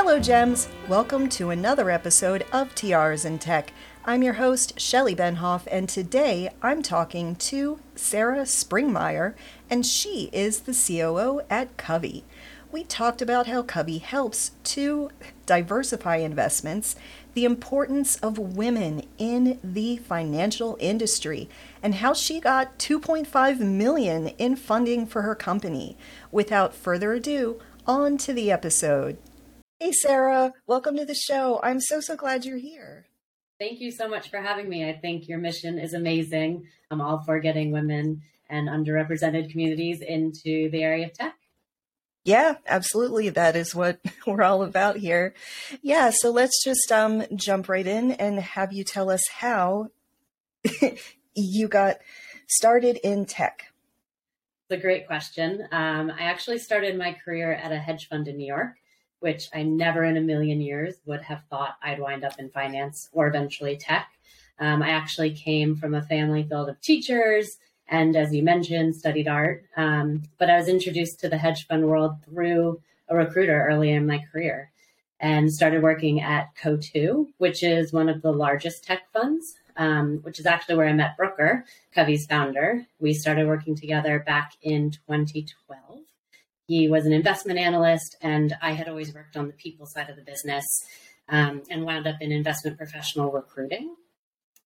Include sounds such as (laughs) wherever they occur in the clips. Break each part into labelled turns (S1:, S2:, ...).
S1: Hello, Gems. Welcome to another episode of TRs in Tech. I'm your host, Shelly Benhoff, and today I'm talking to Sarah Springmeyer, and she is the COO at Covey. We talked about how Covey helps to diversify investments, the importance of women in the financial industry, and how she got 2.5 million in funding for her company. Without further ado, on to the episode. Hey, Sarah, welcome to the show. I'm so, so glad you're here.
S2: Thank you so much for having me. I think your mission is amazing. I'm all for getting women and underrepresented communities into the area of tech.
S1: Yeah, absolutely. That is what (laughs) we're all about here. Yeah, so let's just um, jump right in and have you tell us how (laughs) you got started in tech.
S2: It's a great question. Um, I actually started my career at a hedge fund in New York which I never in a million years would have thought I'd wind up in finance or eventually tech. Um, I actually came from a family filled of teachers and, as you mentioned, studied art. Um, but I was introduced to the hedge fund world through a recruiter early in my career and started working at Coatue, which is one of the largest tech funds, um, which is actually where I met Brooker, Covey's founder. We started working together back in 2012. He was an investment analyst, and I had always worked on the people side of the business um, and wound up in investment professional recruiting.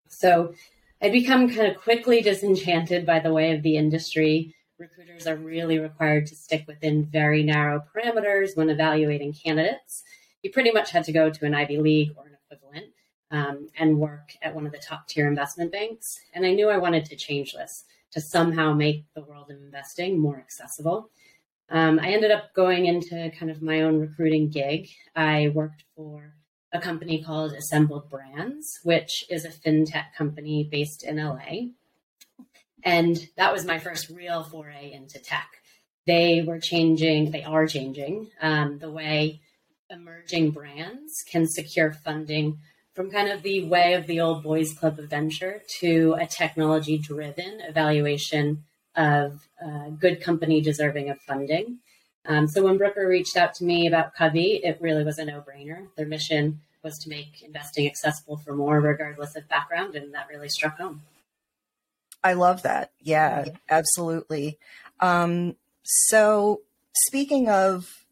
S2: So I'd become kind of quickly disenchanted by the way of the industry. Recruiters are really required to stick within very narrow parameters when evaluating candidates. You pretty much had to go to an Ivy League or an equivalent um, and work at one of the top tier investment banks. And I knew I wanted to change this to somehow make the world of investing more accessible. Um, I ended up going into kind of my own recruiting gig. I worked for a company called Assembled Brands, which is a fintech company based in LA. And that was my first real foray into tech. They were changing, they are changing um, the way emerging brands can secure funding from kind of the way of the old boys club of venture to a technology driven evaluation of uh, good company deserving of funding. Um, so when Brooker reached out to me about Covey, it really was a no brainer. Their mission was to make investing accessible for more, regardless of background, and that really struck home.
S1: I love that. Yeah, absolutely. Um, so, speaking of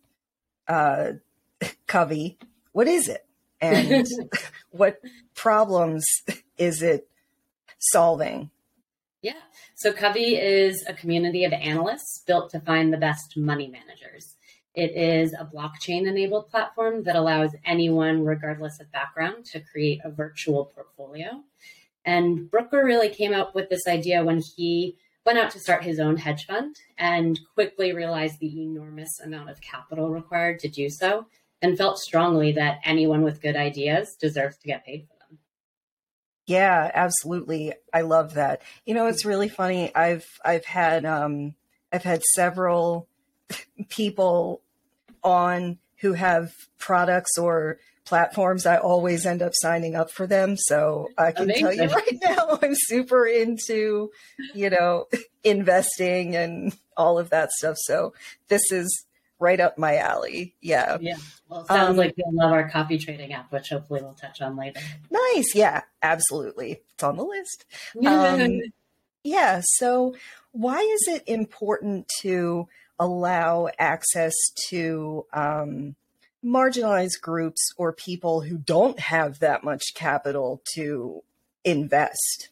S1: uh, (laughs) Covey, what is it? And (laughs) (laughs) what problems is it solving?
S2: Yeah. So Covey is a community of analysts built to find the best money managers. It is a blockchain enabled platform that allows anyone, regardless of background, to create a virtual portfolio. And Brooker really came up with this idea when he went out to start his own hedge fund and quickly realized the enormous amount of capital required to do so and felt strongly that anyone with good ideas deserves to get paid for them.
S1: Yeah, absolutely. I love that. You know, it's really funny. I've I've had um I've had several (laughs) people on who have products or platforms. I always end up signing up for them. So I can Amazing. tell you right (laughs) now I'm super into, you know, (laughs) investing and all of that stuff. So this is right up my alley. Yeah.
S2: Yeah. Well, it sounds um, like you'll love our copy trading app, which hopefully we'll touch on later.
S1: Nice. Yeah, absolutely. It's on the list. (laughs) um, yeah. So, why is it important to allow access to um, marginalized groups or people who don't have that much capital to invest?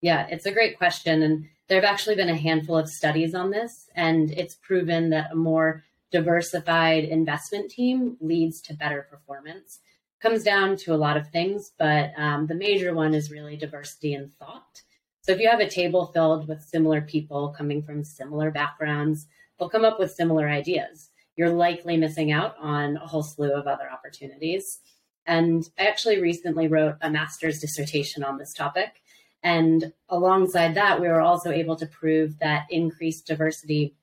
S2: Yeah, it's a great question. And there have actually been a handful of studies on this, and it's proven that a more diversified investment team leads to better performance. Comes down to a lot of things, but um, the major one is really diversity in thought. So if you have a table filled with similar people coming from similar backgrounds, they'll come up with similar ideas. You're likely missing out on a whole slew of other opportunities. And I actually recently wrote a master's dissertation on this topic. And alongside that, we were also able to prove that increased diversity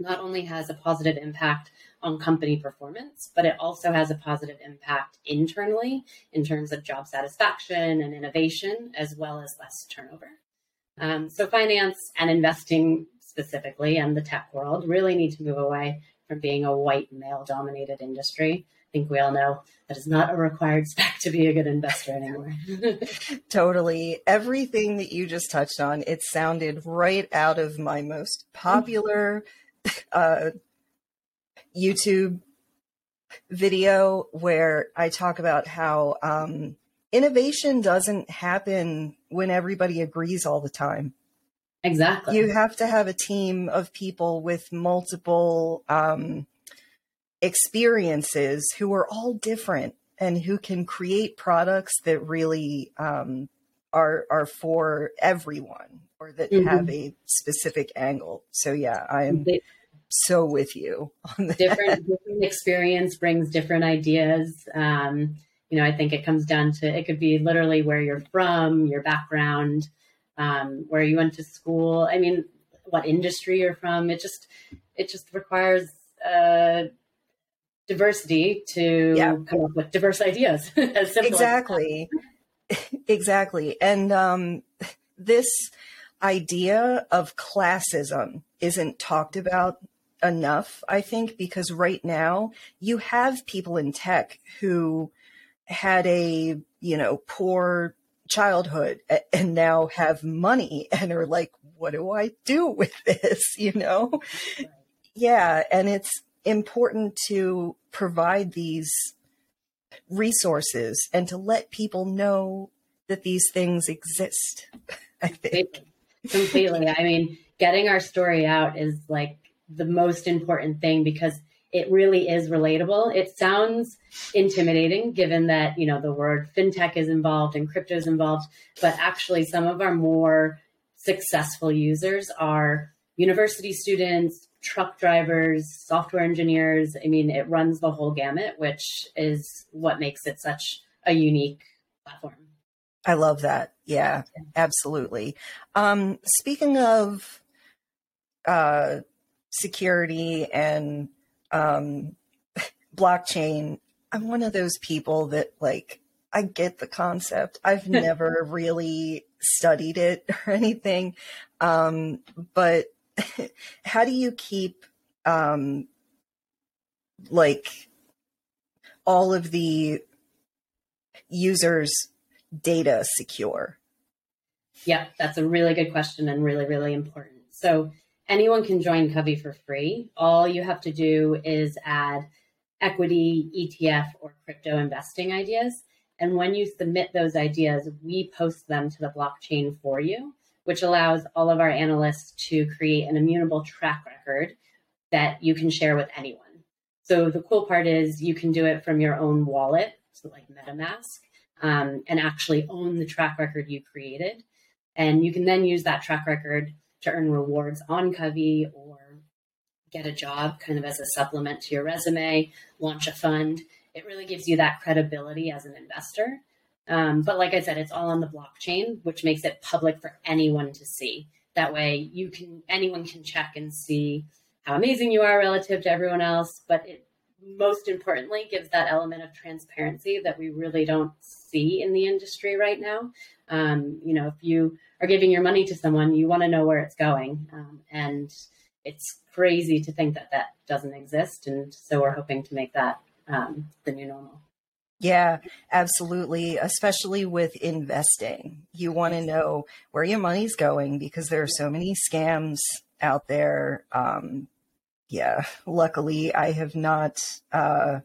S2: not only has a positive impact on company performance, but it also has a positive impact internally in terms of job satisfaction and innovation, as well as less turnover. Um, so, finance and investing specifically, and the tech world really need to move away from being a white male dominated industry think we all know that is not a required spec to be a good investor anymore. (laughs)
S1: totally. Everything that you just touched on, it sounded right out of my most popular (laughs) uh, YouTube video where I talk about how um, innovation doesn't happen when everybody agrees all the time.
S2: Exactly.
S1: You have to have a team of people with multiple um, experiences who are all different and who can create products that really um, are are for everyone or that mm-hmm. have a specific angle. So yeah, I am they, so with you
S2: on that. Different, different experience brings different ideas. Um, you know, I think it comes down to it could be literally where you're from, your background, um, where you went to school. I mean, what industry you're from. It just it just requires uh, diversity to yeah. come up with diverse ideas. (laughs)
S1: exactly, (laughs) exactly, and um, this idea of classism isn't talked about enough, I think, because right now you have people in tech who had a, you know, poor childhood and now have money and are like, what do I do with this? (laughs) You know? Yeah. And it's important to provide these resources and to let people know that these things exist. I think.
S2: Completely. I mean, getting our story out is like the most important thing because it really is relatable. It sounds intimidating given that, you know, the word fintech is involved and crypto is involved, but actually some of our more successful users are university students, truck drivers, software engineers. I mean, it runs the whole gamut, which is what makes it such a unique platform.
S1: I love that. Yeah, absolutely. Um, speaking of uh, security and um, (laughs) blockchain, I'm one of those people that like I get the concept. I've (laughs) never really studied it or anything, um, but (laughs) how do you keep um, like all of the users' data secure?
S2: Yeah, that's a really good question and really, really important. So anyone can join Covey for free. All you have to do is add equity, ETF, or crypto investing ideas. And when you submit those ideas, we post them to the blockchain for you, which allows all of our analysts to create an immutable track record that you can share with anyone. So the cool part is you can do it from your own wallet, so like MetaMask, um, and actually own the track record you created. And you can then use that track record to earn rewards on Covey or get a job kind of as a supplement to your resume, launch a fund. It really gives you that credibility as an investor. Um, but like I said, it's all on the blockchain, which makes it public for anyone to see. That way, you can anyone can check and see how amazing you are relative to everyone else. But it most importantly gives that element of transparency that we really don't see in the industry right now. Um, you know, if you are giving your money to someone, you want to know where it's going. Um, and it's crazy to think that that doesn't exist. And so we're hoping to make that um, the new normal.
S1: Yeah, absolutely. Especially with investing, you want to know where your money's going because there are so many scams out there. Um, yeah, luckily I have not uh,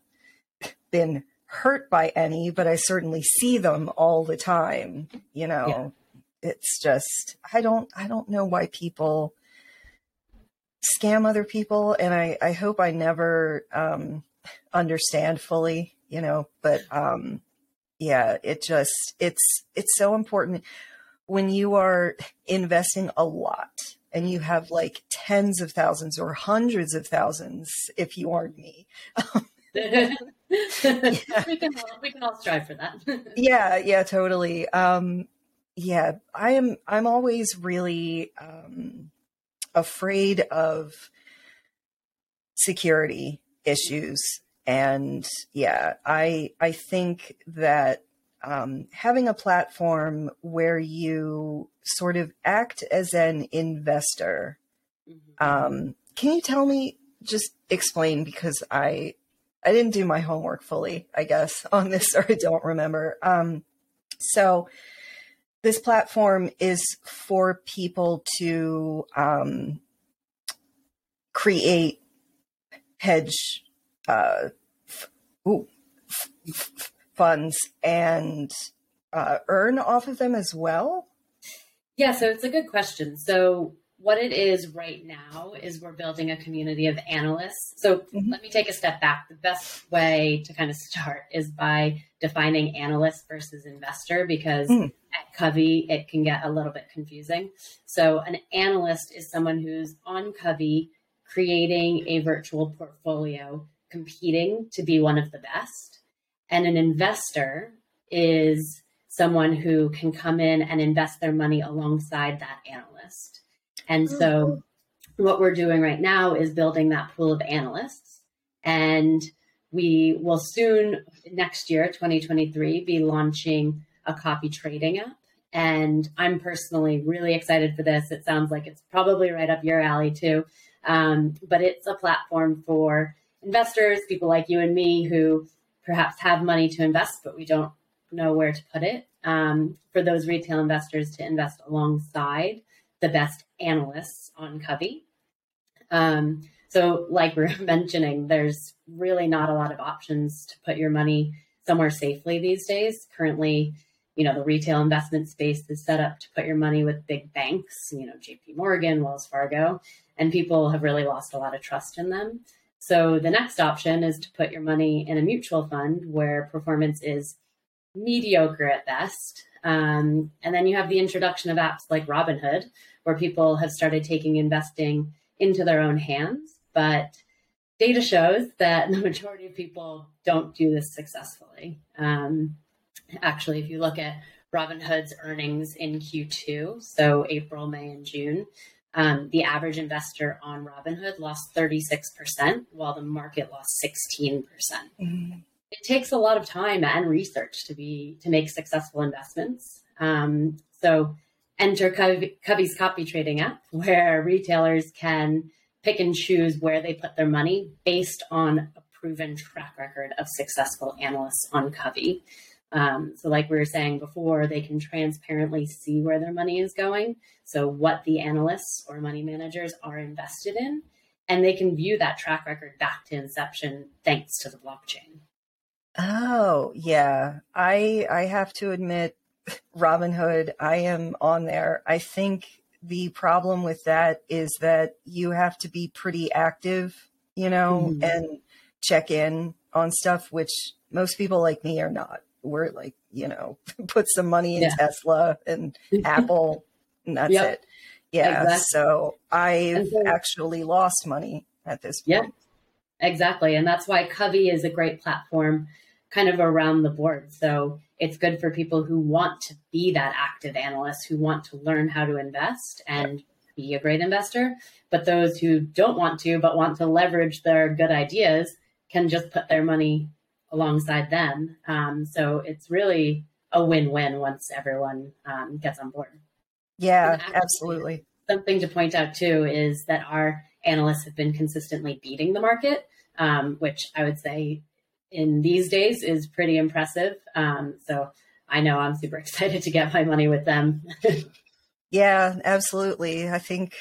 S1: been hurt by any, but I certainly see them all the time. You know, yeah. it's just I don't I don't know why people scam other people, and I I hope I never um, understand fully. You know, but um, yeah, it just it's it's so important when you are investing a lot and you have like tens of thousands or hundreds of thousands if you aren't me
S2: yeah. (laughs) we can all, we can all strive for that. (laughs)
S1: yeah, yeah, totally. Um, yeah, I am. I'm always really um, afraid of security issues, and yeah, I I think that um, having a platform where you sort of act as an investor. Mm-hmm. Um, can you tell me? Just explain because I I didn't do my homework fully, I guess, (laughs) on this, or I don't remember. Um, so this platform is for people to um, create hedge uh, f- ooh, f- f- funds and uh, earn off of them as well?
S2: Yeah, so it's a good question. So what it is right now is we're building a community of analysts. So mm-hmm. let me take a step back. The best way to kind of start is by defining analyst versus investor because mm. at Covey it can get a little bit confusing. So an analyst is someone who's on Covey creating a virtual portfolio, competing to be one of the best. And an investor is someone who can come in and invest their money alongside that analyst. And so mm-hmm. what we're doing right now is building that pool of analysts. And we will soon, next year, 2023, be launching a copy trading app. And I'm personally really excited for this. It sounds like it's probably right up your alley too. Um, but it's a platform for investors, people like you and me who perhaps have money to invest, but we don't know where to put it. Um, for those retail investors to invest alongside the best analysts on Covey. Um, so, like we are (laughs) mentioning, there's really not a lot of options to put your money somewhere safely these days. Currently, you know, the retail investment space is set up to put your money with big banks, you know, JP Morgan, Wells Fargo, and people have really lost a lot of trust in them. So the next option is to put your money in a mutual fund where performance is mediocre at best. Um, and then you have the introduction of apps like Robinhood, where people have started taking investing into their own hands. But data shows that (laughs) the majority of people don't do this successfully. Um, actually, if you look at Robinhood's earnings in Q2, so April, May, and June, um, the average investor on Robinhood lost 36%, while the market lost 16%. percent mm hmm It takes a lot of time and research to be to make successful investments. Um, so enter Covey's copy trading app, (laughs) where retailers can pick and choose where they put their money based on a proven track record of successful analysts on Covey. Um, so, like we were saying before, they can transparently see where their money is going. So, what the analysts or money managers are invested in, and they can view that track record back to inception thanks to the blockchain.
S1: Oh, yeah. I I have to admit (laughs) Robinhood, I am on there. I think the problem with that is that you have to be pretty active, you know, mm-hmm. and check in on stuff which most people like me are not we're like, you know, (laughs) put some money in yeah. Tesla and (laughs) Apple, and that's yep. it. Yeah. Exactly. So I've so, actually lost money at this point.
S2: Yeah, exactly. And that's why Covey is a great platform kind of around the board. So it's good for people who want to be that active analyst, who want to learn how to invest and be a great investor. But those who don't want to, but want to leverage their good ideas, can just put their money alongside them. Um, so it's really a win-win once everyone um, gets on board.
S1: Yeah, absolutely.
S2: Something to point out too is that our analysts have been consistently beating the market, um, which I would say in these days is pretty impressive. Um, so I know I'm super (laughs) excited to get my money with them. (laughs)
S1: yeah, absolutely. I think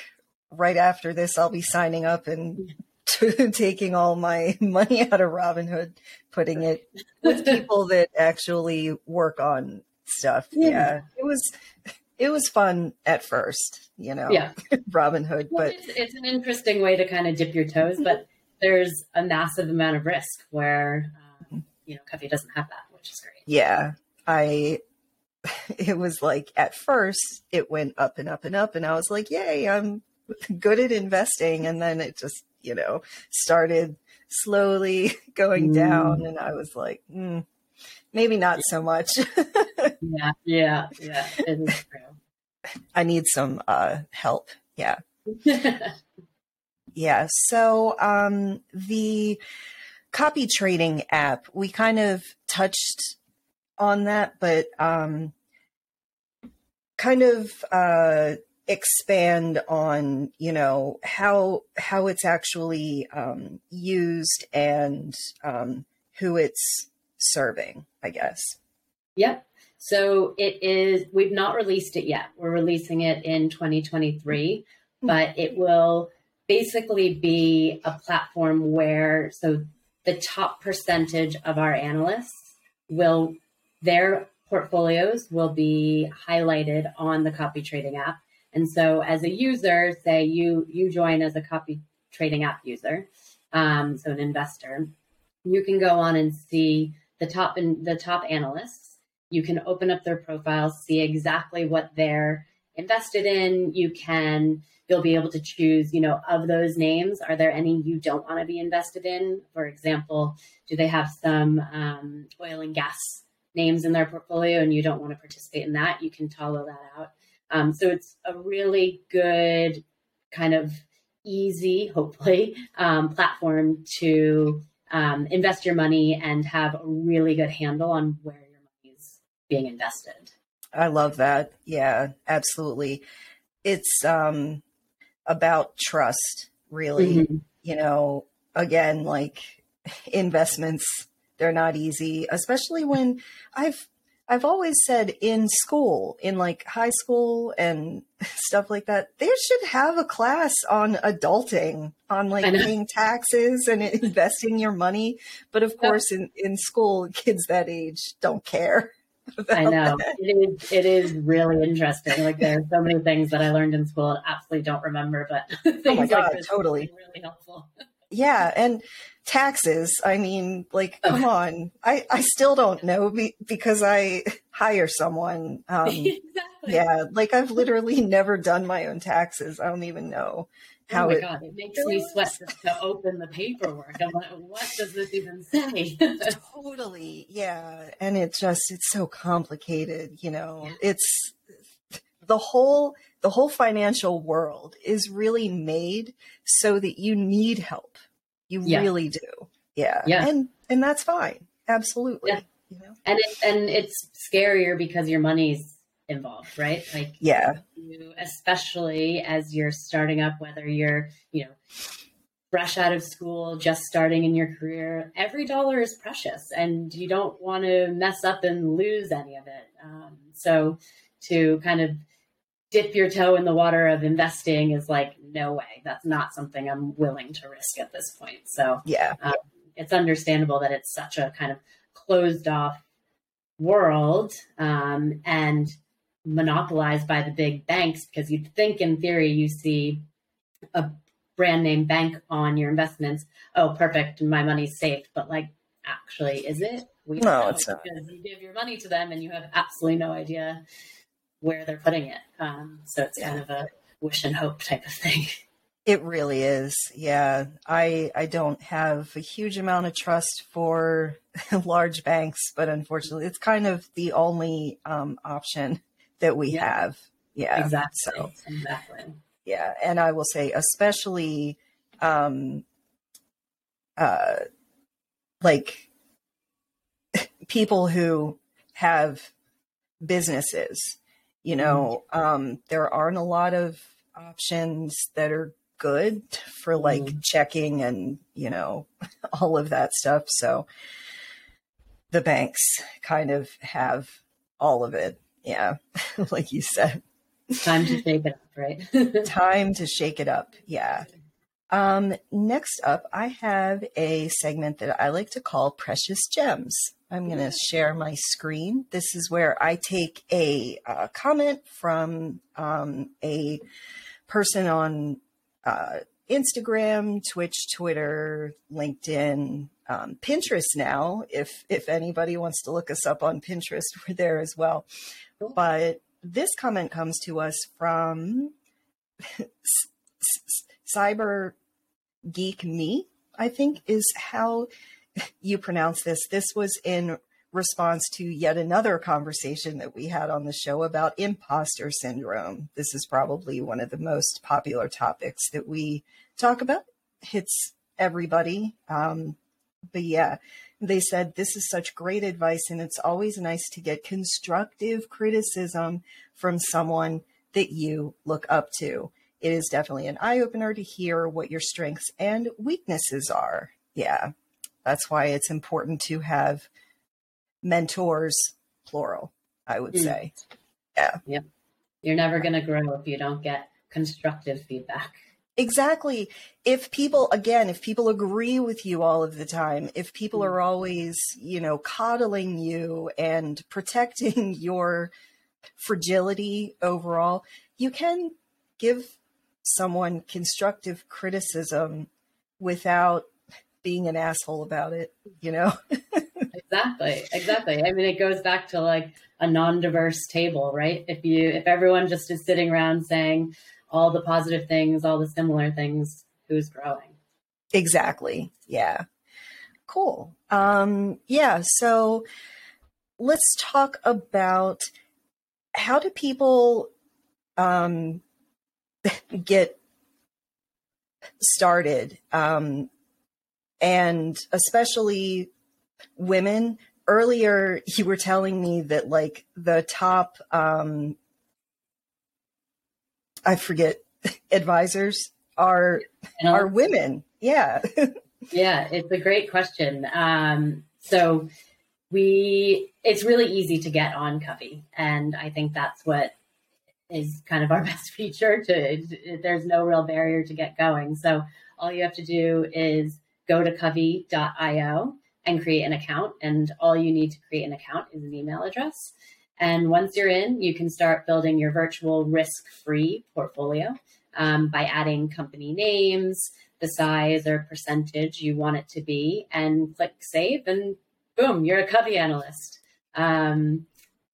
S1: right after this, I'll be signing up and to (laughs) taking all my money out of Robinhood, putting it with people that actually work on stuff. Yeah. yeah. It was it was fun at first, you know.
S2: Yeah. (laughs)
S1: Robinhood, well, but
S2: it's, it's, an interesting way to kind of dip your toes, but (laughs) there's a massive amount of risk where um, you know, Covey doesn't have that, which is great.
S1: Yeah. I (laughs) it was like at first it went up and up and up and I was like, "Yay, I'm good at investing." And then it just you know, started slowly going mm. down. And I was like, mm, maybe not so much. (laughs)
S2: yeah, yeah, yeah. It is true.
S1: I need some uh, help. Yeah. (laughs) yeah. So um, the copy trading app, we kind of touched on that, but um, kind of uh, expand on you know how how it's actually um, used and um, who it's serving i guess
S2: yep so it is we've not released it yet we're releasing it in 2023 mm-hmm. but it will basically be a platform where so the top percentage of our analysts will their portfolios will be highlighted on the copy trading app. And so as a user, say you you join as a copy trading app user, um, so an investor, you can go on and see the top and the top analysts. You can open up their profiles, see exactly what they're invested in. You can you'll be able to choose, you know, of those names, are there any you don't want to be invested in? For example, do they have some um, oil and gas names in their portfolio and you don't want to participate in that, you can toggle that out. Um, so it's a really good kind of easy, hopefully, (laughs) um, platform to um, invest your money and have a really good handle on where your money is being invested.
S1: I love that. Yeah, absolutely. It's um, about trust, really. Mm-hmm. You know, again, like investments they're not easy, especially when I've I've always said in school, in like high school and (laughs) stuff like that, they should have a class on adulting, on like paying taxes and (laughs) investing your money. But of course, in, in school, kids that age don't care. (laughs)
S2: I know it is. It is really interesting. Like there are so many things that I learned in school and absolutely don't remember, but oh things oh God, like
S1: totally
S2: really helpful.
S1: Yeah, and taxes. I mean, like, come on. I, I still don't know be, because I hire someone. (laughs) Um, exactly. Yeah, like I've literally never done my own taxes. I don't even know
S2: oh how oh my it, God, it makes me sweat to open the paperwork. I'm like, what does this even say? (laughs)
S1: totally. Yeah. And it just, it's so complicated, you know, yeah. it's the whole, the whole financial world is really made so that you need help you yeah. really do. Yeah. Yeah. And and that's fine. Absolutely. Yeah.
S2: You know? And it, and it's scarier because your money's involved, right? Like
S1: yeah.
S2: You, especially as you're starting up, whether you're, you know, fresh out of school, just starting in your career, every dollar is precious and you don't want to mess up and lose any of it. Um, so to kind of dip your toe in the water of investing is like no way. That's not something i'm willing to risk at this point. So
S1: yeah. um,
S2: it's understandable that it's such a kind of closed off world um, and monopolized by the big banks because you'd think in theory you see a brand name bank on your investments. Oh perfect. My money's safe. But like actually is it?
S1: We no it's not.
S2: because you give your money to them and you have absolutely no idea where they're putting it. Um, so it's yeah. kind of a wish and hope type of thing. (laughs)
S1: It really is. Yeah. I I don't have a huge amount of trust for (laughs) large banks, but unfortunately it's kind of the only um, option that we yeah. have. Yeah.
S2: Exactly. So, exactly.
S1: Yeah. And I will say especially um uh like (laughs) people who have businesses you know, um, there aren't a lot of options that are good for like mm. checking and, you know, (laughs) all of that stuff. So the banks kind of have all of it. Yeah. (laughs) like you said.
S2: Time to shake it up, right? (laughs)
S1: Time to shake it up. Yeah. Um, next up, I have a segment that I like to call Precious Gems. I'm going to share my screen. This is where I take a uh, comment from um, a person on uh, Instagram, Twitch, Twitter, LinkedIn, um, Pinterest now. If if anybody wants to look us up on Pinterest, (laughs) we're there as well. But this comment comes to us from (laughs) Cyber Geek Me. I think is how you pronounce this. This was in response to yet another conversation that we had on the show about imposter syndrome. This is probably one of the most popular topics that we talk about. Hits everybody. Um, but yeah, they said this is such great advice, and it's always nice to get constructive criticism from someone that you look up to. It is definitely an eye opener to hear what your strengths and weaknesses are. Yeah, that's why it's important to have mentors, plural, I would mm. say. Yeah.
S2: Yep. You're never going to grow if you don't get constructive feedback.
S1: Exactly. If people, again, if people agree with you all of the time, if people mm. are always, you know, coddling you and (laughs) protecting your fragility overall, you can give someone constructive criticism without being an asshole about it, you know? (laughs)
S2: exactly. Exactly. I mean, it goes back to like a non-diverse table, right? If you if everyone just is sitting around saying all the positive things, all the similar things, who's growing?
S1: Exactly. Yeah. Cool. Um yeah, so let's talk about how do people um (laughs) get started um and especially women earlier you were telling me that like the top um i forget (laughs) advisors are are women. Yeah. (laughs)
S2: Yeah it's a great question. Um so we it's really easy to get on covey and i think that's what is kind of our (laughs) best feature to there's no real barrier to get going. So all you have to do is go to covey.io and create an account. And all you need to create an account is an email address. And once you're in, you can start building your virtual risk free portfolio um, by adding company names, the size or percentage you want it to be, and click save, and boom, you're a Covey analyst. Um,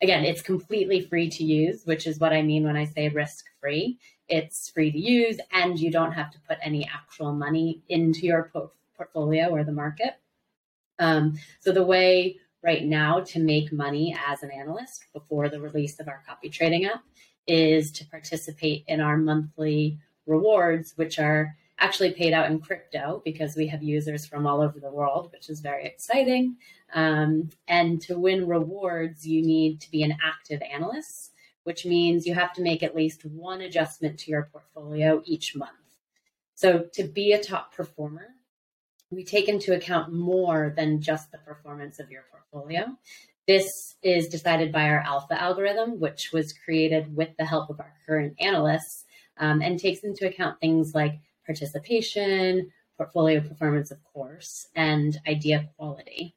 S2: again, it's completely free to use, which is what I mean when I say risk free. It's free to use, and you don't have to put any actual money into your po- portfolio or the market. Um, so the way right now to make money as an analyst before the release of our copy trading app is to participate in our monthly rewards, which are actually paid out in crypto because we have users from all over the world, which is very exciting. Um, and to win rewards, you need to be an active analyst, which means you have to make at least one adjustment to your portfolio each month. So to be a top performer, we take into account more than just the performance of your portfolio. This is decided by our alpha algorithm, which was created with the help of our current analysts um, and takes into account things like participation, portfolio performance, of course, and idea quality.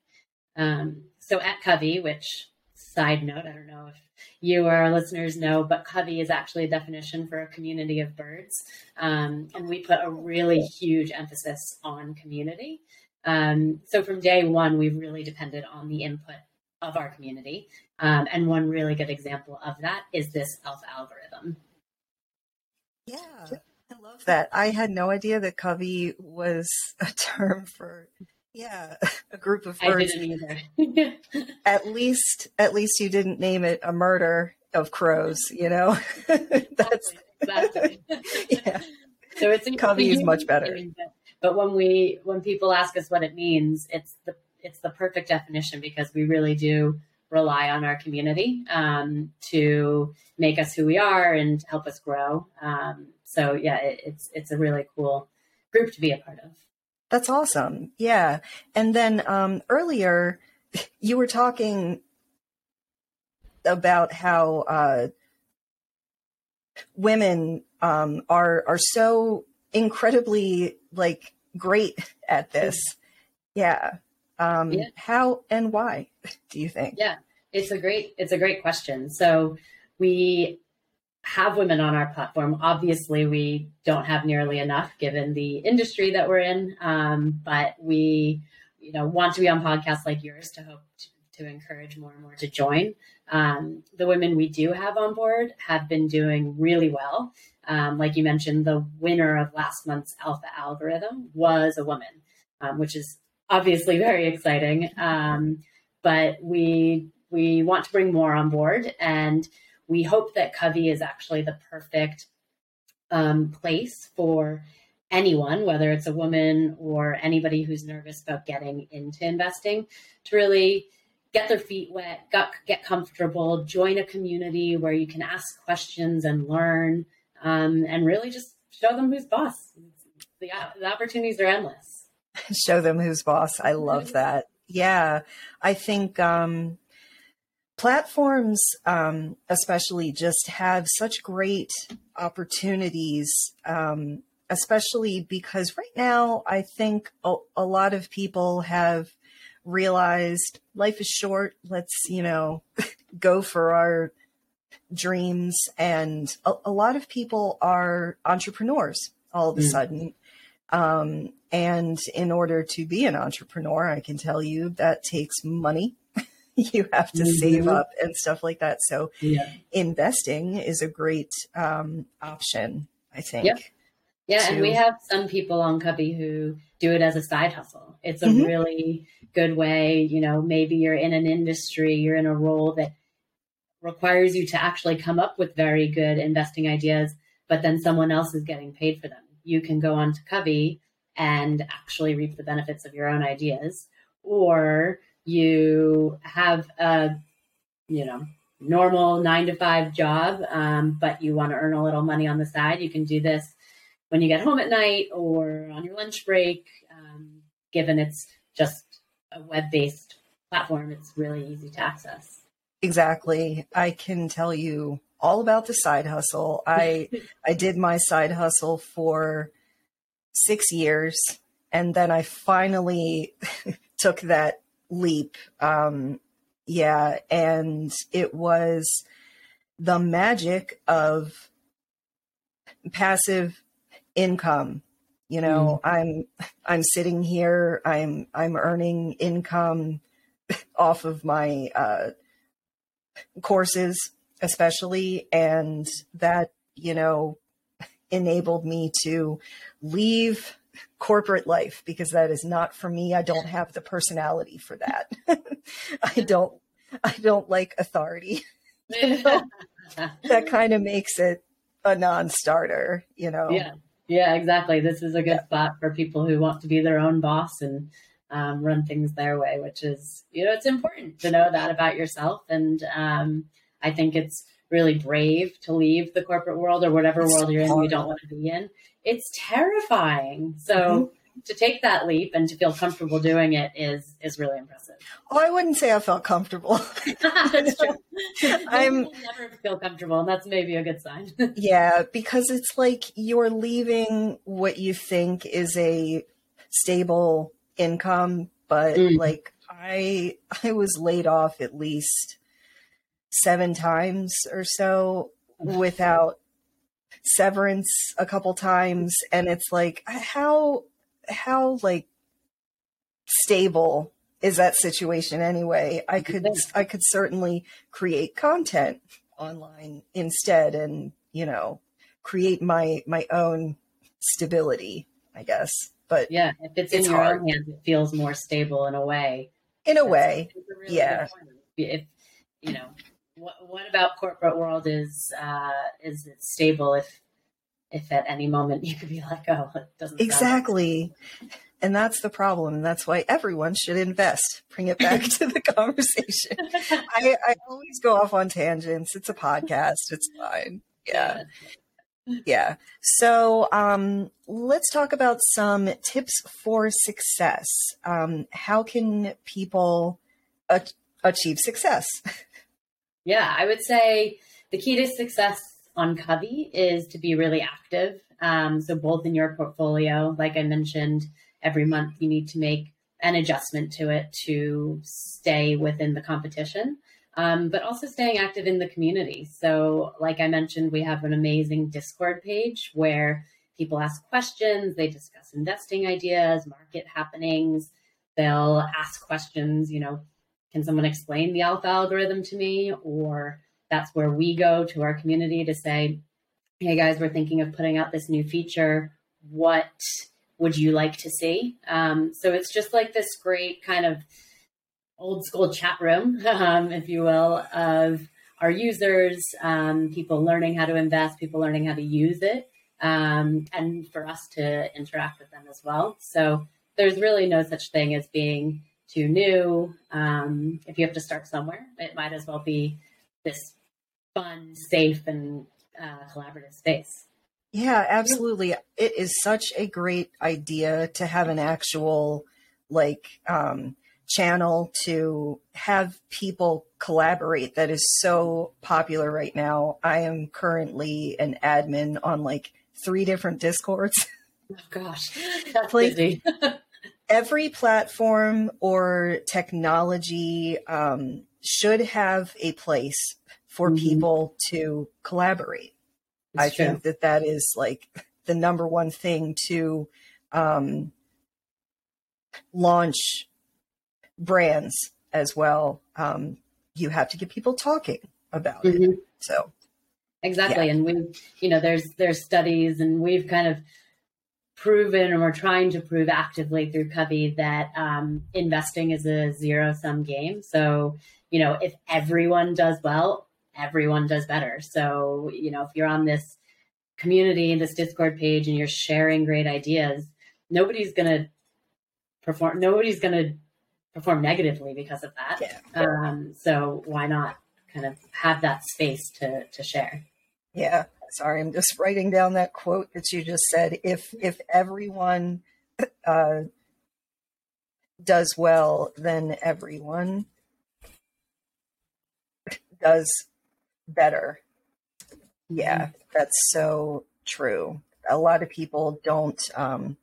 S2: Um, so at Covey, which side note, I don't know if you or our listeners know, but Covey is actually a definition for a community of birds. Um, and we put a really huge emphasis on community. Um, so from day one, we've really depended on the input of our community. Um, and one really good example of that is this alpha algorithm.
S1: Yeah, I love that. I had no idea that Covey was a term for yeah, (laughs) a group of birds.
S2: I didn't either. (laughs)
S1: at least, at least you didn't name it a murder of crows. You know, (laughs)
S2: that's exactly. yeah. So it's
S1: Covey is much better.
S2: But when we when people ask us what it means, it's the it's the perfect definition because we really do rely on our community um, to make us who we are and help us grow. Um, so yeah, it, it's it's a really cool group to be a part of.
S1: That's awesome. Yeah. And then um, earlier, you were talking about how uh, women um, are are so incredibly like great at this. Yeah. Um, yeah. How and why do you think?
S2: Yeah, it's a great it's a great question. So we have women on our platform. Obviously, we don't have nearly enough given the industry that we're in, um, but we, you know, want to be on podcasts like yours to hope to, to encourage more and more to join. Um, the women we do have on board have been doing really well. Um, like you mentioned, the winner of last month's Alpha algorithm was a woman, um, which is obviously very exciting. Um, but we we want to bring more on board and we hope that Covey is actually the perfect um, place for anyone, whether it's a woman or anybody who's nervous about getting into investing, to really get their feet wet, get, get comfortable, join a community where you can ask questions and learn, um, and really just show them who's boss. The, the opportunities are endless. (laughs)
S1: show them who's boss. I love that. Yeah, I think um, platforms, um, especially, just have such great opportunities. Um, especially because right now, I think a, a lot of people have realized life is short. Let's, you know, (laughs) go for our dreams. And a, a, lot of people are entrepreneurs all of a mm. sudden. Um, and in order to be an entrepreneur, I can tell you that takes money. (laughs) you have to mm-hmm. save up and stuff like that. So yeah. investing is a great um, option, I think.
S2: Yep. Yeah, to... and we have some people on Covey who do it as a side hustle. It's a mm-hmm. really good way. You know, maybe you're in an industry, you're in a role that requires you to actually come up with very good investing ideas, but then someone else is getting paid for them. You can go on to Covey and actually reap the benefits of your own ideas, or you have a, you know, normal nine to five job, um, but you want to earn a little money on the side. You can do this when you get home at night or on your lunch break. Um, given it's just a web based platform, it's really easy to access.
S1: Exactly. I can tell you all about the side hustle. I (laughs) I did my side hustle for 6 years and then I finally (laughs) took that leap. Um yeah, and it was the magic of passive income you know mm. i'm i'm sitting here i'm i'm earning income (laughs) off of my uh, courses especially and that you know enabled me to leave corporate life because that is not for me i don't have the personality for that (laughs) i don't i don't like authority (laughs) (laughs) that kind of makes it a non-starter you know
S2: yeah yeah, exactly. This is a good yeah. spot for people who want to be their own boss and um, run things their way, which is, you know, it's important to know that about yourself. And um, I think it's really brave to leave the corporate world or whatever it's world you're in you don't want to be in. It's terrifying. So mm-hmm to take that leap and to feel comfortable doing it is is really impressive.
S1: Oh, I wouldn't say I felt comfortable. (laughs) (laughs) that's
S2: true. I'm never feel comfortable, and that's maybe a good sign. (laughs)
S1: yeah, because it's like you're leaving what you think is a stable income, but mm. like I I was laid off at least seven times or so without severance a couple times and it's like how how like stable is that situation anyway? I could I could certainly create content online instead and, you know, create my my own stability, I guess. But
S2: yeah, if it's, it's in your hard. own hands, it feels more stable in a way.
S1: In a way, a really yeah.
S2: If you know, what what about corporate world is uh, is it stable if if at any moment you could be like, oh, it doesn't
S1: exactly. And that's the problem. And that's why everyone should invest. Bring it back (laughs) to the conversation. I, I always go off on tangents. It's a podcast. It's fine. (laughs) Yeah. Yeah. So um, let's talk about some tips for success. Um, how can people a- achieve success? (laughs)
S2: Yeah, I would say the key to success on Covey is to be really active. Um, so both in your portfolio, like I mentioned, every month you need to make an adjustment to it to stay within the competition, um, but also staying active in the community. So, like I mentioned, we have an amazing Discord page where people ask questions, they discuss investing ideas, market happenings. They'll ask questions, you know, can someone explain the alpha algorithm to me? Or that's where we go to our community to say, hey guys, we're thinking of putting out this new feature. What would you like to see? Um, so it's just like this great kind of old school chat room, (laughs) um, if you will, of our users, um, people learning how to invest, people learning how to use it, um, and for us to interact with them as well. So there's really no such thing as being too new. Um, if you have to start somewhere, it might as well be this fun, safe, and uh, collaborative space.
S1: Yeah, absolutely. It is such a great idea to have an actual like um, channel to have people collaborate that is so popular right now. I am currently an admin on like three different discords.
S2: Oh gosh, (laughs) that's like, busy. (laughs)
S1: every platform or technology um, should have a place for mm-hmm. people to collaborate. I true. think that that is like the number one thing to um, launch brands as well. Um, you have to get people talking about mm-hmm. it. So
S2: exactly, yeah. and we, you know, there's there's studies, and we've kind of proven, and we're trying to prove actively through Covey that um, investing is a zero sum game. So you know, if everyone does well, everyone does better. So, you know, if you're on this community, this Discord page, and you're sharing great ideas, nobody's going to perform, nobody's going to perform negatively because of that. Yeah. Um, so why not kind of have that space to, to share?
S1: Yeah. Sorry, I'm just writing down that quote that you just said. If if everyone uh, does well, then everyone does better. Yeah, mm-hmm. that's so true. A lot of people don't um,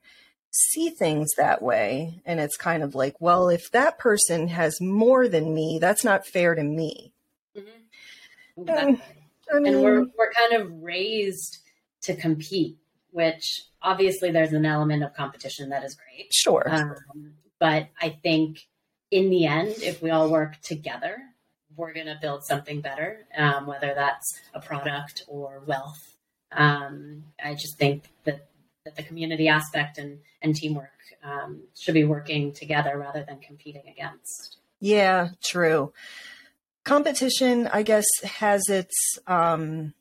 S1: see things that way. And it's kind of like, well, if that person has more than me, that's not fair to me.
S2: Mm-hmm. Exactly. I mean, and we're, we're kind of raised to compete, which obviously there's an element of competition that is great.
S1: Sure. Um,
S2: but I think in the end, if we all work together, we're going to build something better, um, whether that's a product or wealth. Um, I just think that, that the community aspect and, and teamwork um, should be working together rather than competing against.
S1: Yeah, true. Competition, I guess, has its um,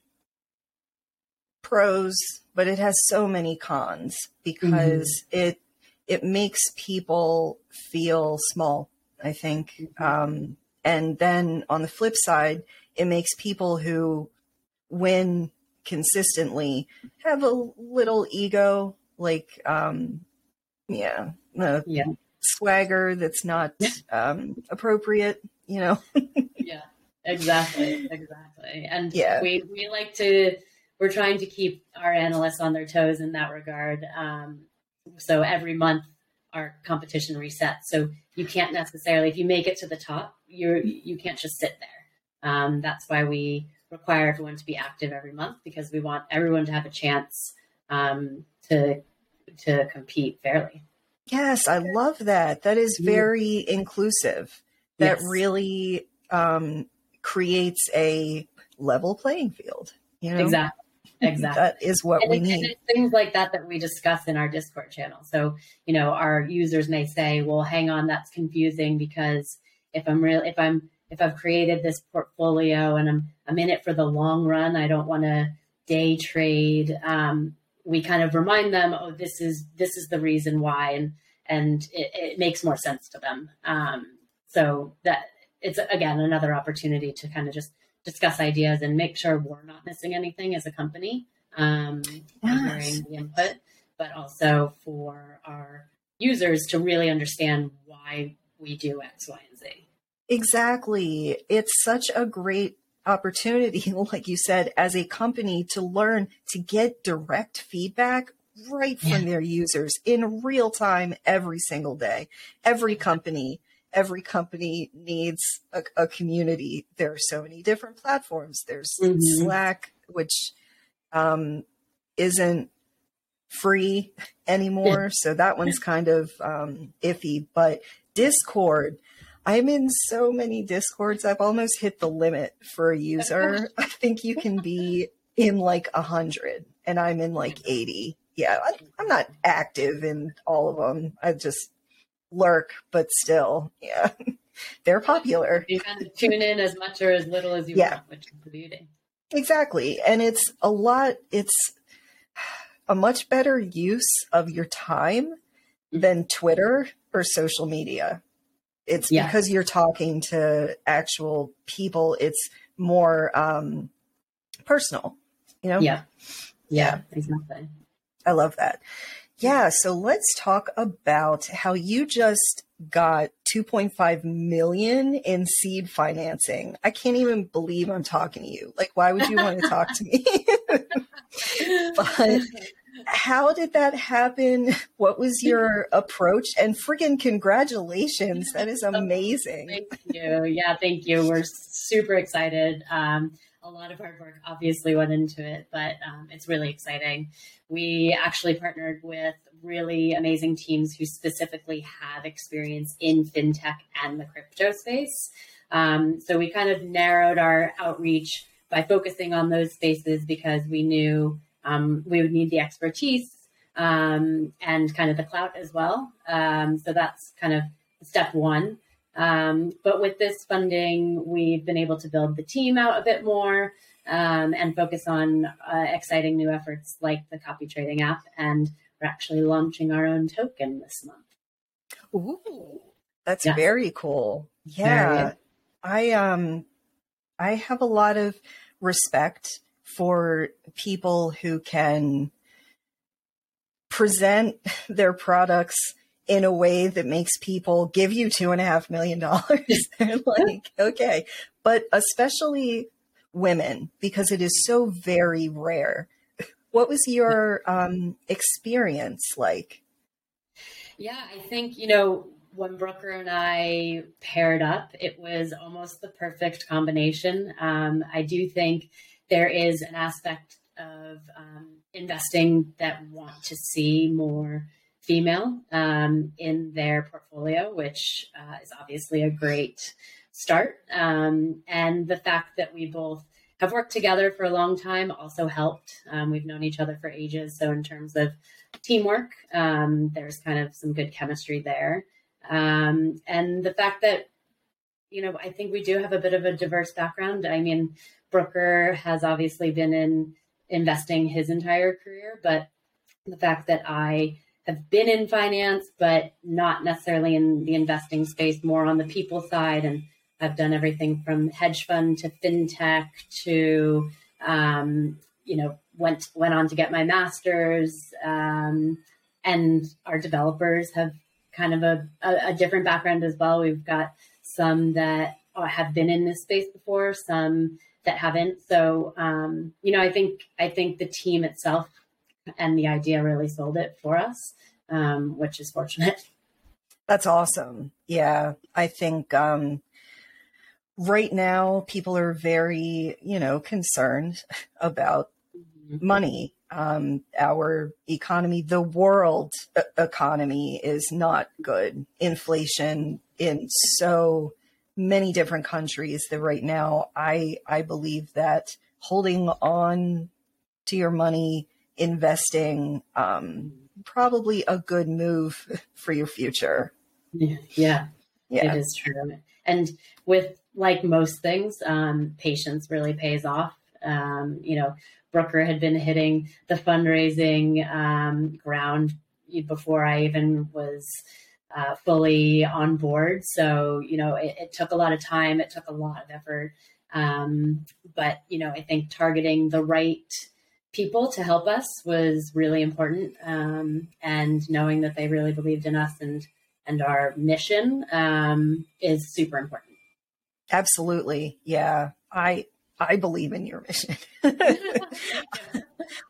S1: pros, but it has so many cons because mm-hmm. it it makes people feel small. I think mm-hmm. um, and then on the flip side, it makes people who win consistently have a little ego, like, um, yeah, yeah. swagger that's not um, appropriate, you know? (laughs)
S2: yeah, exactly. Exactly. And yeah. we, we like to, we're trying to keep our analysts on their toes in that regard. Um, so every month our competition resets. So you can't necessarily, if you make it to the top, you're you can't just sit there. Um, that's why we require everyone to be active every month because we want everyone to have a chance um, to to compete fairly.
S1: Yes, I love that. That is mm-hmm. very inclusive. That yes. really um, creates a level playing field. You know?
S2: Exactly. Exactly.
S1: that is what
S2: and
S1: we need.
S2: things like that that we discuss in our Discord channel. So, you know, our users may say, well, hang on, that's confusing because if I'm real, if I'm, if I've created this portfolio and I'm, I'm in it for the long run, I don't want to day trade. Um, we kind of remind them, oh, this is, this is the reason why. And, and it, it makes more sense to them. Um, so that it's again, another opportunity to kind of just discuss ideas and make sure we're not missing anything as a company um, yes. the input, but also for our users to really understand why we do X, Y, and Z.
S1: Exactly. It's such a great opportunity, (laughs) like you said, as a company to learn to get direct feedback right from yeah. their users in real time every single day. Every company every company needs a, a, community. There are so many different platforms. There's mm-hmm. Slack, which um, isn't free anymore. so that one's kind of um, iffy. But Discord, I'm in so many Discords. I've almost hit the limit for a user. (laughs) I think you can be in like a hundred, and I'm in like 80. Yeah, I'm not active in all of them. I just lurk, but still, yeah, (laughs) they're popular.
S2: You of tune in as much or as little as you yeah. want, which is the beauty.
S1: Exactly. And it's a lot, it's a much better use of your time mm-hmm. than Twitter or social media. It's yeah. because you're talking to actual people. It's more um, personal, you know?
S2: Yeah. Yeah, exactly.
S1: I love that. Yeah. So let's talk about how you just got 2.5 million in seed financing. I can't even believe I'm talking to you. Like, why would you want to talk to me? (laughs) but how did that happen? What was your approach? And friggin' congratulations. That is amazing.
S2: Thank you. Yeah, thank you. We're super excited. Um, a lot of hard work obviously went into it, but um, it's really exciting. We actually partnered with really amazing teams who specifically have experience in fintech and the crypto space. Um, so we kind of narrowed our outreach by focusing on those spaces because we knew um, we would need the expertise um, and kind of the clout as well. Um, so that's kind of step one. Um, but with this funding, we've been able to build the team out a bit more um, and focus on uh, exciting new efforts like the copy trading app. And we're actually launching our own token this month.
S1: Ooh, that's yeah. very cool. Yeah. Very. I um I have a lot of respect for people who can present (laughs) their products in a way that makes people give you two and a half million dollars. (laughs) They're like, okay. But especially women, because it is so very rare. What was your um, experience like?
S2: Yeah, I think, you know, when Brooker and I paired up, it was almost the perfect combination. Um, I do think there is an aspect of um, investing that want to see more female um, in their portfolio, which uh, is obviously a great start. Um, and the fact that we both have worked together for a long time also helped. Um, we've known each other for ages. So, in terms of teamwork, um, there's kind of some good chemistry there. Um, and the fact that, you know, I think we do have a bit of a diverse background. I mean, Brooker has obviously been in investing his entire career, but the fact that I have been in finance, but not necessarily in the investing space, more on the people side. And I've done everything from hedge fund to fintech to, um, you know, went went on to get my master's. Um, and our developers have kind of a, a, a different background as well. We've got some that have been in this space before, some that haven't. So, um, you know, I think I think the team itself and the idea really sold it for us, um, which is fortunate.
S1: That's awesome. Yeah, I think um, right now people are very, you know, concerned about mm-hmm. money. Um, our economy, the world economy, is not good. Inflation in so many different countries that right now I I believe that holding on to your money, investing, um, probably a good move for your future.
S2: Yeah, yeah, it is true. And with like most things, um, patience really pays off. Um, you know, Brooker had been hitting the fundraising um, ground before I even was uh, fully on board. So, you know, it, it, took a lot of time, it took a lot of effort. Um, but, you know, I think targeting the right people to help us was really important. Um, and knowing that they really believed in us and, and our mission um, is super important.
S1: Absolutely. Yeah. I, I believe in your mission. (laughs)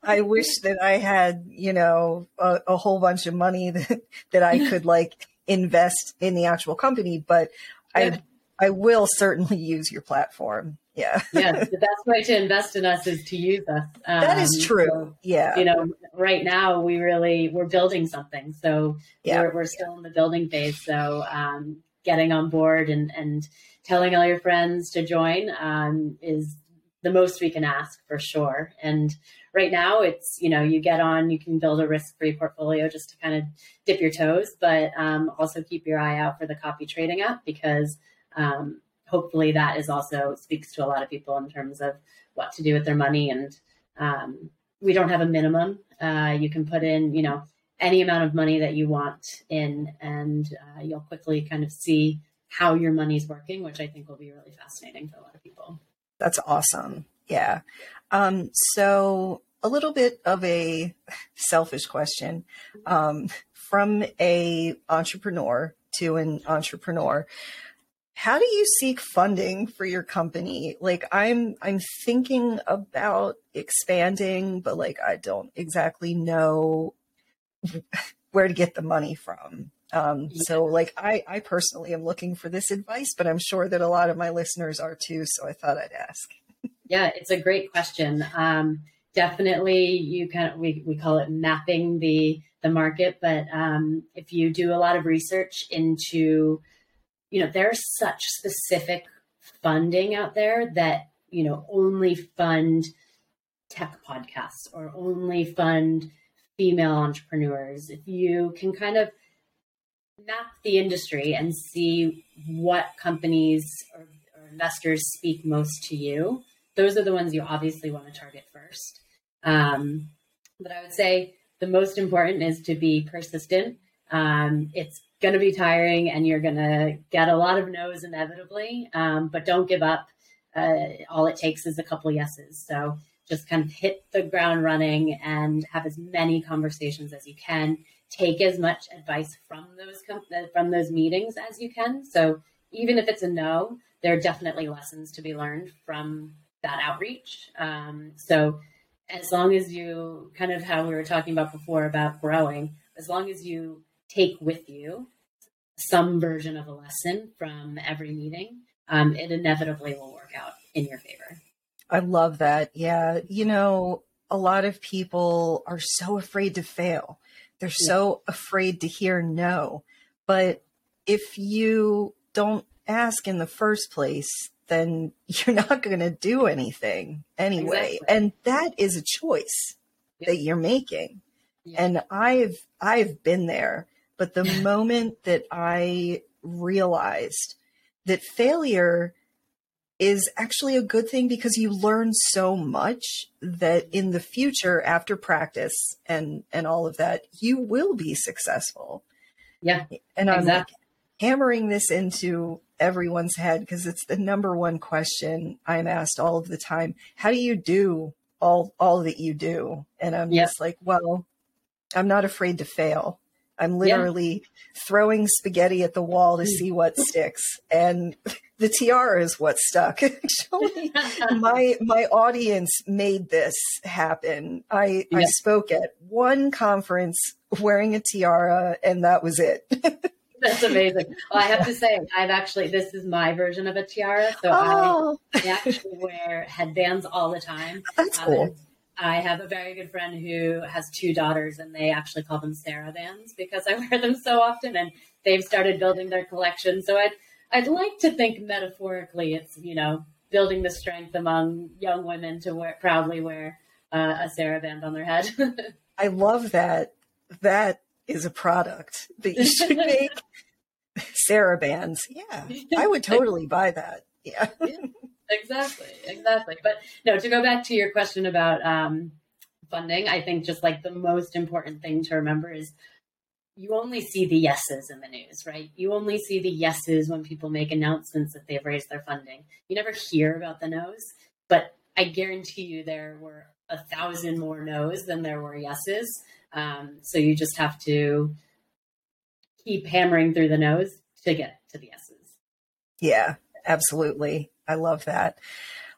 S1: I wish that I had, you know, a, a, whole bunch of money (laughs) that, that I could like invest in the actual company, but. I, I will certainly use your platform. Yeah. (laughs)
S2: yeah. The best way to invest in us is to use us.
S1: Um, that is um, true. So, yeah.
S2: You know, right now we really, we're building something. So yeah. we're, we're still in the building phase. So, um, getting on board and, and telling all your friends to join, um, is the most we can ask for sure. And right now it's, you know, you get on, you can build a risk-free portfolio just to kind of dip your toes, but um, also keep your eye out for the copy trading app because um, hopefully that is also speaks to a lot of people in terms of what to do with their money. And um, we don't have a minimum. Uh, you can put in, you know, any amount of money that you want in, and uh, you'll quickly kind of see how your money's working, which I think will be really fascinating for a lot of people.
S1: That's awesome. Yeah. Um, so a little bit of a selfish question um, from a entrepreneur to an entrepreneur how do you seek funding for your company? Like i'm i'm thinking about expanding but like i don't exactly know (laughs) where to get the money from. Um, yeah. so like i i personally am looking for this advice but i'm sure that a lot of my listeners are too so i thought i'd ask.
S2: Yeah it's a great question. Um, definitely you kind of we, we call it mapping the the market but um, if you do a lot of research into you know, there's such specific funding out there that, you know, only fund tech podcasts or only fund female entrepreneurs. If you can kind of map the industry and see what companies or, or investors speak most to you, those are the ones you obviously want to target first. Um, but I would say the most important is to be persistent. Um, it's going to be tiring and you're going to get a lot of no's inevitably, um, but don't give up. Uh, all it takes is a couple yeses. So just kind of hit the ground running and have as many conversations as you can. Take as much advice from those com- from those meetings as you can. So even if it's a no, there are definitely lessons to be learned from that outreach. Um, so as long as you kind of how we were talking about before about growing, as long as you take with you some version of a lesson from every meeting, um, it inevitably will work out in your favor.
S1: I love that. Yeah. You know, a lot of people are so afraid to fail, they're yeah. so afraid to hear no. But if you don't ask in the first place, then (laughs) you're not going to do anything anyway. Exactly. And that is a choice that you're making. And I've I've been there but the (laughs) moment that I realized that failure is actually a good thing because you learn so much that in the future after practice and and all of that you will be successful
S2: yeah
S1: and i'm exactly. like hammering this into everyone's head because it's the number one question i'm asked all of the time how do you do all all that you do and i'm yeah. just like well i'm not afraid to fail I'm literally yeah. throwing spaghetti at the wall to see what (laughs) sticks. And the tiara is what stuck. (laughs) Actually, (laughs) my my audience made this happen. I yeah. I spoke at one conference wearing a tiara, and that was it.
S2: That's amazing. Well, I have to say, I've actually this is my version of a tiara. So oh. I, I, actually wear headbands all the time.
S1: That's um, cool.
S2: I have a very good friend who has two daughters, and they actually call them Sarah bands because I (laughs) wear them so often, and they've started building their collection. So I'd I'd like to think metaphorically, it's you know building the strength among young women to wear, proudly wear uh, a Sarah band on their head. (laughs)
S1: I love that. That is a product that you should (laughs) make. Sarah bands. Yeah, I would totally buy that. Yeah. yeah
S2: exactly, exactly. But no, to go back to your question about um, funding, I think just like the most important thing to remember is you only see the yeses in the news, right? You only see the yeses when people make announcements that they've raised their funding. You never hear about the no's, but I guarantee you there were a thousand more no's than there were yeses. Um, so you just have to keep hammering through the no's to get to the yeses.
S1: Yeah, absolutely. I love that.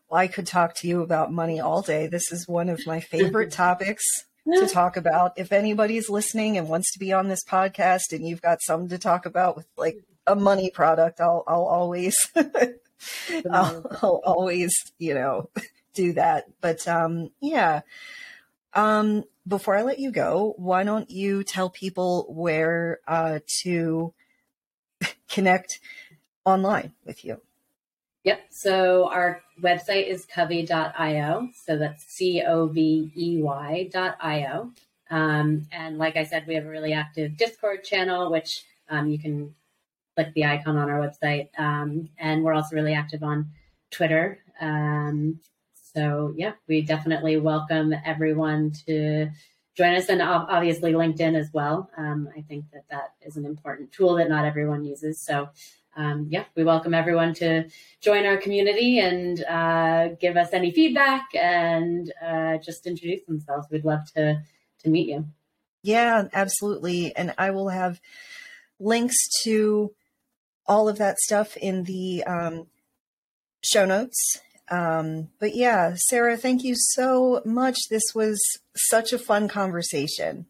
S1: Well, I could talk to you about money all day. This is one of my favorite (laughs) topics to talk about. If anybody's listening and wants to be on this podcast and you've got something to talk about with like a money product, I'll I'll always (laughs) I'll, I'll, always, you know, (laughs) do that. But um yeah. Um before I let you go, why don't you tell people where uh to connect online with you?
S2: Yep. So our website is covey.io. So that's C O V E Y.io. Um, and like I said, we have a really active Discord channel, which um, you can click the icon on our website. Um, and we're also really active on Twitter. Um, so, yeah, we definitely welcome everyone to join us and obviously LinkedIn as well. Um, I think that that is an important tool that not everyone uses. So, um, yeah, we welcome everyone to join our community and uh, give us any feedback and uh, just introduce themselves. We'd love to to meet you.
S1: Yeah, absolutely. And I will have links to all of that stuff in the um, show notes. Um, but yeah, Sarah, thank you so much. This was such a fun conversation.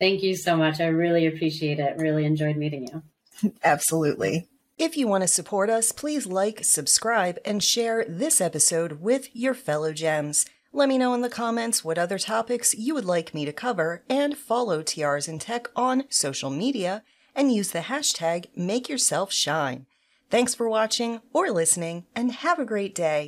S2: Thank you so much. I really appreciate it. Really enjoyed meeting
S1: you. (laughs) Absolutely. If you want to support us, please like, subscribe, and share this episode with your fellow gems. Let me know in the comments what other topics you would like me to cover, and follow Tiaras in Tech on social media and use the hashtag MakeYourselfShine. Thanks for watching or listening, and have a great day.